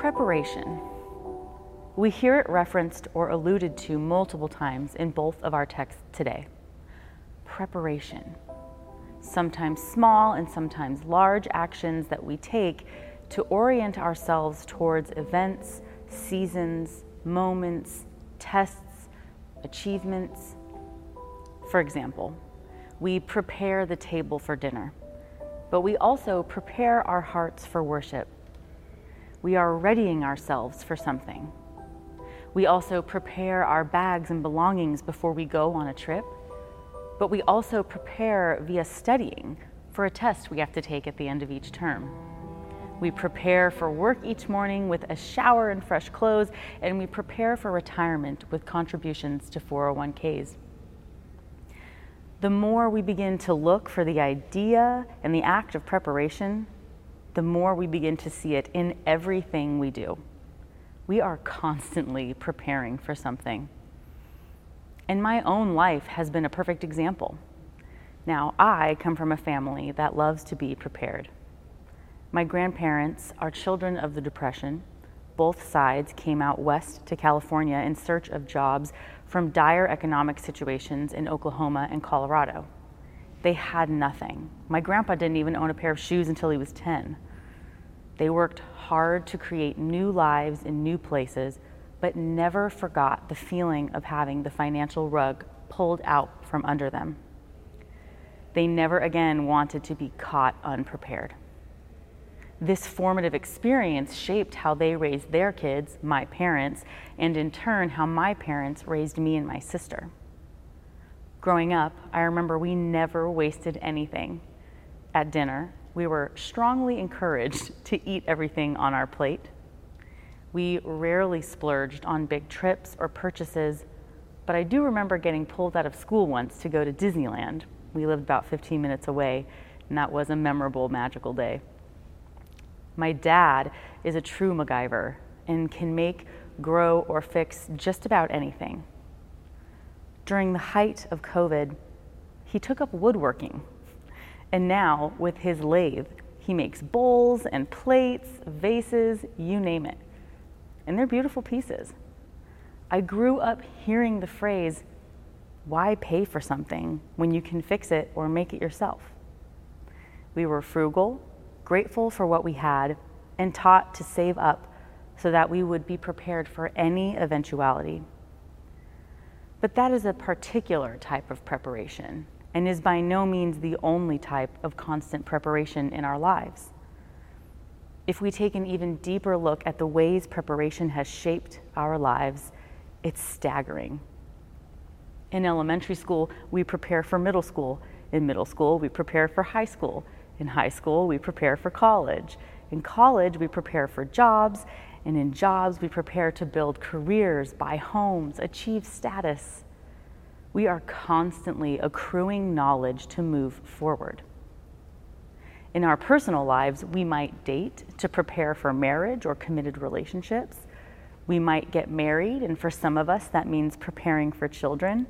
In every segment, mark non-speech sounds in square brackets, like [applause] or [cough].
Preparation. We hear it referenced or alluded to multiple times in both of our texts today. Preparation. Sometimes small and sometimes large actions that we take to orient ourselves towards events, seasons, moments, tests, achievements. For example, we prepare the table for dinner, but we also prepare our hearts for worship. We are readying ourselves for something. We also prepare our bags and belongings before we go on a trip, but we also prepare via studying for a test we have to take at the end of each term. We prepare for work each morning with a shower and fresh clothes, and we prepare for retirement with contributions to 401ks. The more we begin to look for the idea and the act of preparation, the more we begin to see it in everything we do. We are constantly preparing for something. And my own life has been a perfect example. Now, I come from a family that loves to be prepared. My grandparents are children of the Depression. Both sides came out west to California in search of jobs from dire economic situations in Oklahoma and Colorado. They had nothing. My grandpa didn't even own a pair of shoes until he was 10. They worked hard to create new lives in new places, but never forgot the feeling of having the financial rug pulled out from under them. They never again wanted to be caught unprepared this formative experience shaped how they raised their kids, my parents, and in turn, how my parents raised me and my sister. Growing up, I remember we never wasted anything. At dinner, we were strongly encouraged [laughs] to eat everything on our plate. We rarely splurged on big trips or purchases, but I do remember getting pulled out of school once to go to Disneyland. We lived about 15 minutes away, and that was a memorable, magical day. My dad is a true MacGyver and can make, grow, or fix just about anything. During the height of COVID, he took up woodworking. And now, with his lathe, he makes bowls and plates, vases, you name it. And they're beautiful pieces. I grew up hearing the phrase, why pay for something when you can fix it or make it yourself? We were frugal grateful for what we had, and taught to save up so that we would be prepared for any eventuality. But that is a particular type of preparation and is by no means the only type of constant preparation in our lives. If we take an even deeper look at the ways preparation has shaped our lives, it's staggering. In elementary school, we prepare for middle school. In middle school, we prepare for high school. In high school, we prepare for college. In college, we prepare for jobs. And in jobs, we prepare to build careers, buy homes, achieve status. We are constantly accruing knowledge to move forward. In our personal lives, we might date to prepare for marriage or committed relationships. We might get married, and for some of us, that means preparing for children.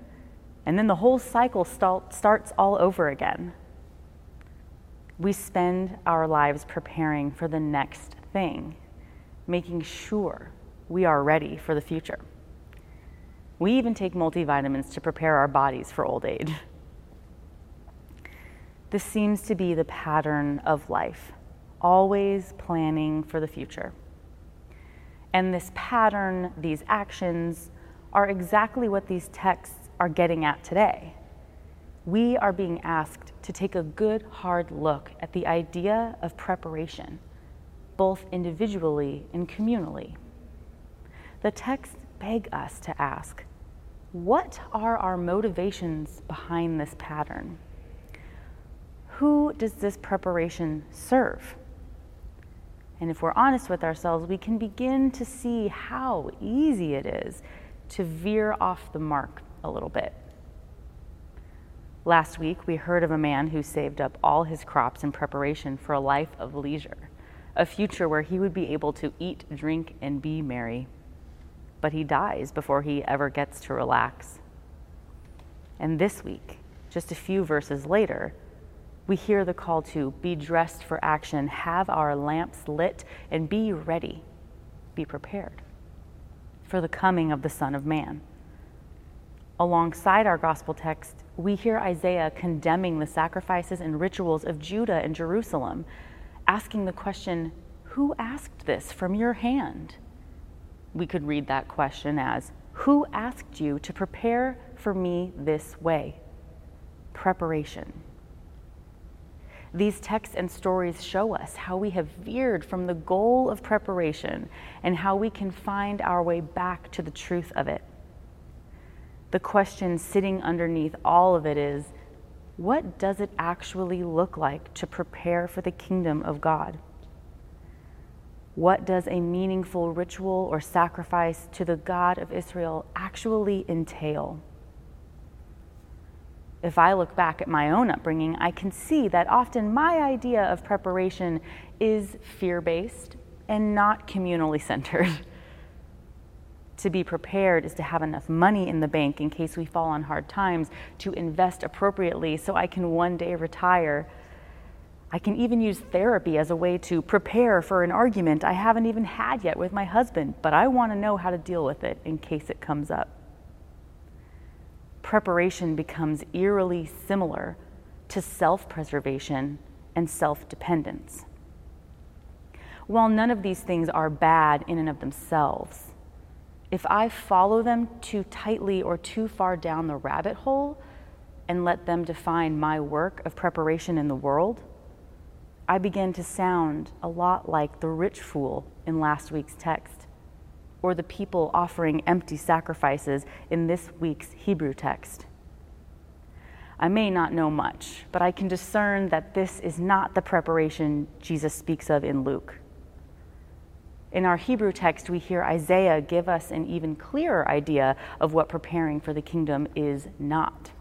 And then the whole cycle starts all over again we spend our lives preparing for the next thing, making sure we are ready for the future. We even take multivitamins to prepare our bodies for old age. This seems to be the pattern of life, always planning for the future. And this pattern, these actions, are exactly what these texts are getting at today we are being asked to take a good hard look at the idea of preparation, both individually and communally. The texts beg us to ask what are our motivations behind this pattern? Who does this preparation serve? And if we're honest with ourselves, we can begin to see how easy it is to veer off the mark a little bit. Last week, we heard of a man who saved up all his crops in preparation for a life of leisure, a future where he would be able to eat, drink, and be merry. But he dies before he ever gets to relax. And this week, just a few verses later, we hear the call to be dressed for action, have our lamps lit, and be ready. be prepared for the coming of the Son of Man. Alongside our gospel text, we hear Isaiah condemning the sacrifices and rituals of Judah and Jerusalem, asking the question, Who asked this from your hand? We could read that question as, Who asked you to prepare for me this way? Preparation. These texts and stories show us how we have veered from the goal of preparation and how we can find our way back to the truth of it. The question sitting underneath all of it is what does it actually look like to prepare for the kingdom of God? What does a meaningful ritual or sacrifice to the God of Israel actually entail? if I look back at my own upbringing, I can see that often my idea of preparation is fear based and not communally centered. [laughs] to be prepared is to have enough money in the bank in case we fall on hard times, to invest appropriately so I can one day retire. I can even use therapy as a way to prepare for an argument I haven't even had yet with my husband, but I want to know how to deal with it in case it comes up preparation becomes eerily similar to self preservation and self dependence. While none of these things are bad in and of themselves, if I follow them too tightly or too far down the rabbit hole and let them define my work of preparation in the world, I begin to sound a lot like the rich fool in last week's text or the people offering empty sacrifices in this week's Hebrew text. I may not know much, but I can discern that this is not the preparation Jesus speaks of in Luke. In our Hebrew text, we hear Isaiah give us an even clearer idea of what preparing for the kingdom is not.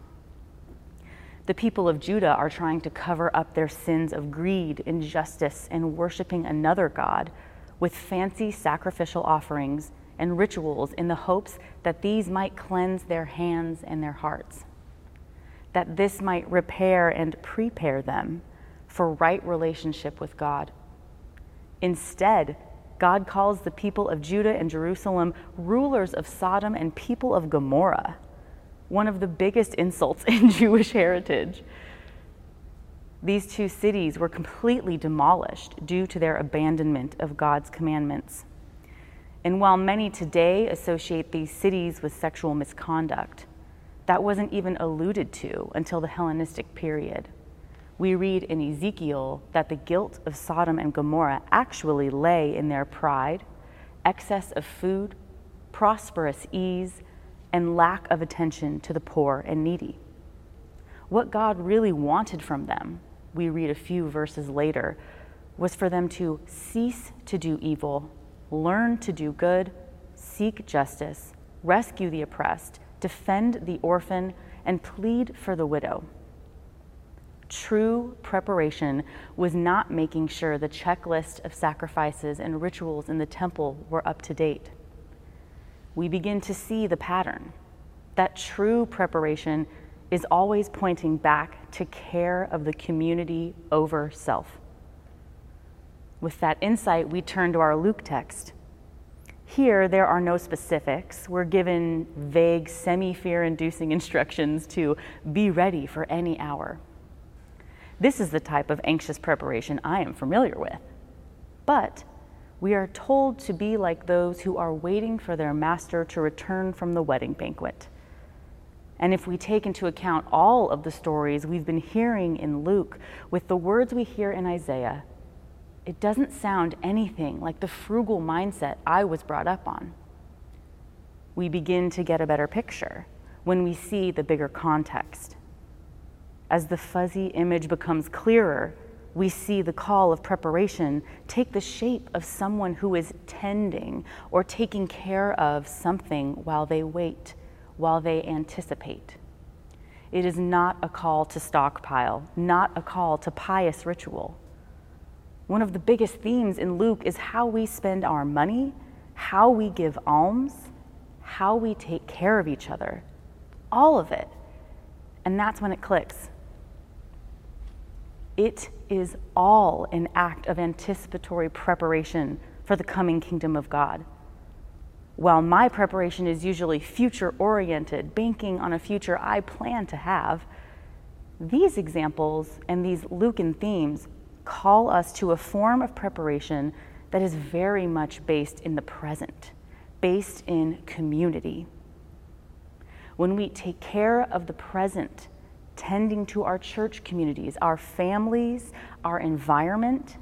The people of Judah are trying to cover up their sins of greed, injustice, and worshiping another God with fancy sacrificial offerings and rituals in the hopes that these might cleanse their hands and their hearts, that this might repair and prepare them for right relationship with God. Instead, God calls the people of Judah and Jerusalem rulers of Sodom and people of Gomorrah, one of the biggest insults [laughs] in Jewish heritage. These two cities were completely demolished due to their abandonment of God's commandments. And while many today associate these cities with sexual misconduct, that wasn't even alluded to until the Hellenistic period. We read in Ezekiel that the guilt of Sodom and Gomorrah actually lay in their pride, excess of food, prosperous ease, and lack of attention to the poor and needy. What God really wanted from them we read a few verses later, was for them to cease to do evil, learn to do good, seek justice, rescue the oppressed, defend the orphan, and plead for the widow. True preparation was not making sure the checklist of sacrifices and rituals in the temple were up to date. We begin to see the pattern that true preparation is always pointing back to care of the community over self. With that insight, we turn to our Luke text. Here, there are no specifics. We're given vague, semi fear inducing [laughs] instructions to be ready for any hour. This is the type of anxious preparation I am familiar with. But we are told to be like those who are waiting for their master to return from the wedding banquet and if we take into account all of the stories we've been hearing in Luke with the words we hear in Isaiah, it doesn't sound anything like the frugal mindset I was brought up on. We begin to get a better picture when we see the bigger context. As the fuzzy image becomes clearer, we see the call of preparation take the shape of someone who is tending or taking care of something while they wait while they anticipate. It is not a call to stockpile, not a call to pious ritual. One of the biggest themes in Luke is how we spend our money, how we give alms, how we take care of each other. All of it. And that's when it clicks. It is all an act of anticipatory preparation for the coming kingdom of God. While my preparation is usually future oriented, banking on a future I plan to have, these examples and these Lucan themes call us to a form of preparation that is very much based in the present, based in community. When we take care of the present, tending to our church communities, our families, our environment,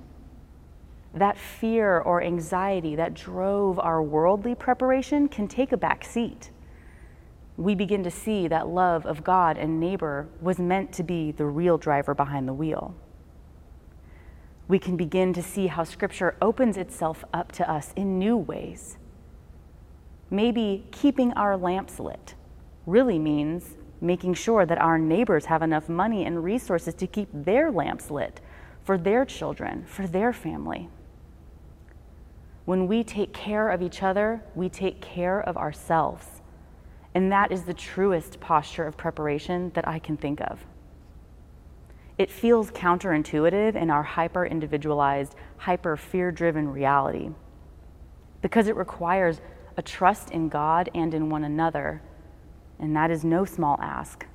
that fear or anxiety that drove our worldly preparation can take a back seat. We begin to see that love of God and neighbor was meant to be the real driver behind the wheel. We can begin to see how Scripture opens itself up to us in new ways. Maybe keeping our lamps lit really means making sure that our neighbors have enough money and resources to keep their lamps lit for their children, for their family. When we take care of each other, we take care of ourselves. And that is the truest posture of preparation that I can think of. It feels counterintuitive in our hyper individualized, hyper fear driven reality because it requires a trust in God and in one another, and that is no small ask.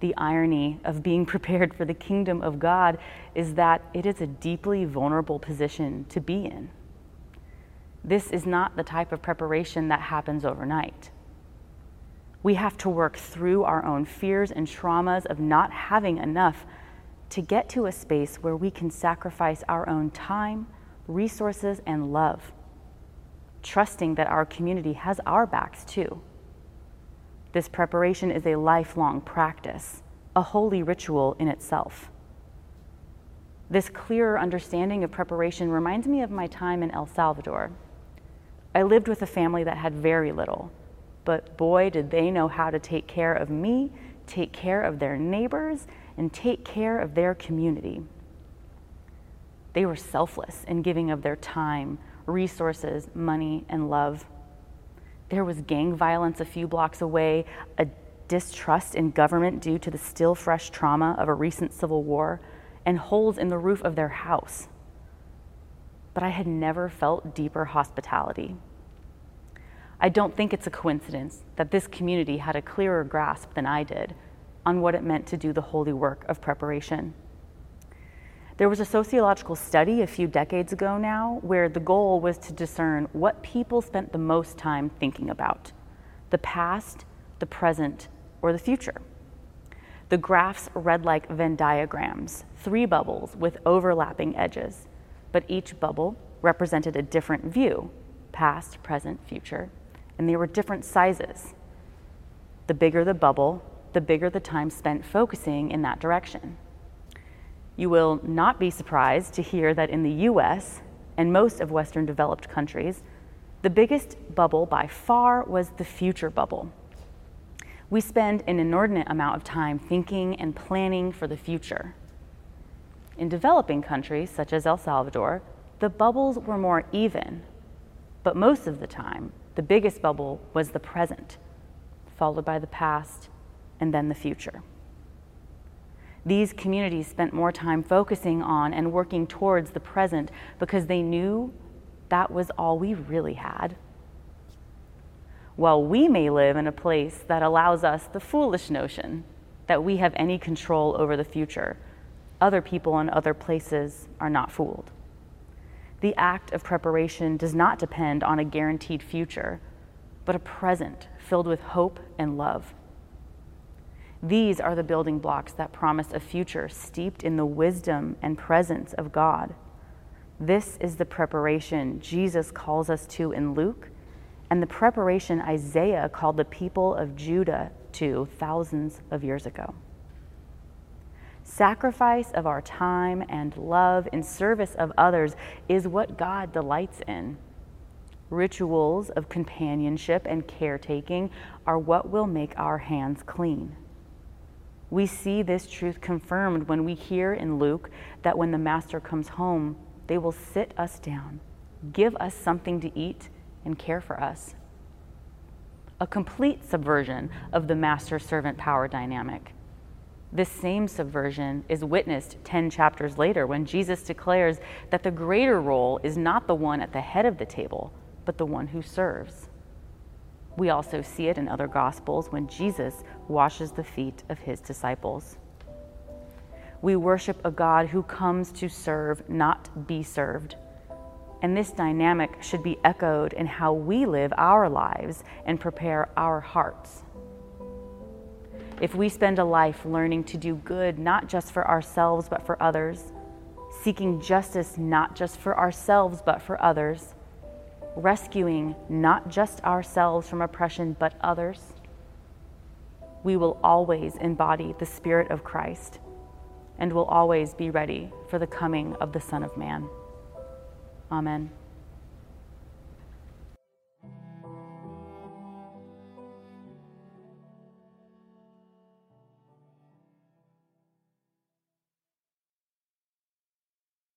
The irony of being [laughs] prepared for the kingdom of God is that it is a deeply vulnerable position to be in. This is not the type of preparation that happens overnight. We have to work through our own fears and traumas of not having enough to get to a space where we can sacrifice our own time, resources, and love, trusting that our community has our backs too. This preparation is a lifelong practice, a holy ritual in itself. This clearer understanding of preparation reminds me of my time in El Salvador I lived with a family that had very little, but boy, did they know how to take care of me, take care of their neighbors, and take care of their community. They were selfless in giving of their time, resources, money, and love. There was gang violence a few blocks away, a distrust in government due to the still fresh trauma of a recent civil war, and holes in the roof of their house but I had never felt deeper hospitality. I don't think it's a coincidence that this community had a clearer grasp than I did on what it meant to do the holy work of preparation. There was a sociological study a few decades ago now where the goal was to discern what people spent the most time thinking about the past, the present, or the future. The graphs read like Venn diagrams, three bubbles with overlapping edges but each bubble represented a different view past, present, future, and they were different sizes. The bigger the bubble, the bigger the time spent focusing in that direction. You will not be surprised to hear that in the US and most of Western developed countries, the biggest bubble by far was the future bubble. We spend an inordinate amount of time thinking and planning for the future. In developing countries, such as El Salvador, the bubbles were more even, but most of the time, the biggest bubble was the present, followed by the past, and then the future. These communities spent more time focusing on and working towards the present because they knew that was all we really had. While we may live in a place that allows us the foolish notion that we have any control over the future, other people in other places are not fooled. The act of preparation does not depend on a guaranteed future, but a present filled with hope and love. These are the building blocks that promise a future steeped in the wisdom and presence of God. This is the preparation Jesus calls us to in Luke, and the preparation Isaiah called the people of Judah to thousands of years ago sacrifice of our time and love in service of others is what God delights in. Rituals of companionship and caretaking are what will make our hands clean. We see this truth confirmed when we hear in Luke that when the Master comes home, they will sit us down, give us something to eat, and care for us. A complete subversion of the master servant power dynamic This same subversion is witnessed 10 chapters later when Jesus declares that the greater role is not the one at the head of the table, but the one who serves. We also see it in other Gospels when Jesus washes the feet of his disciples. We worship a God who comes to serve, not be served. And this dynamic should be echoed in how we live our lives and prepare our hearts if we spend a life learning to do good, not just for ourselves, but for others, seeking justice, not just for ourselves, but for others, rescuing not just ourselves from oppression, but others, we will always embody the Spirit of Christ and will always be ready for the coming of the Son of Man. Amen.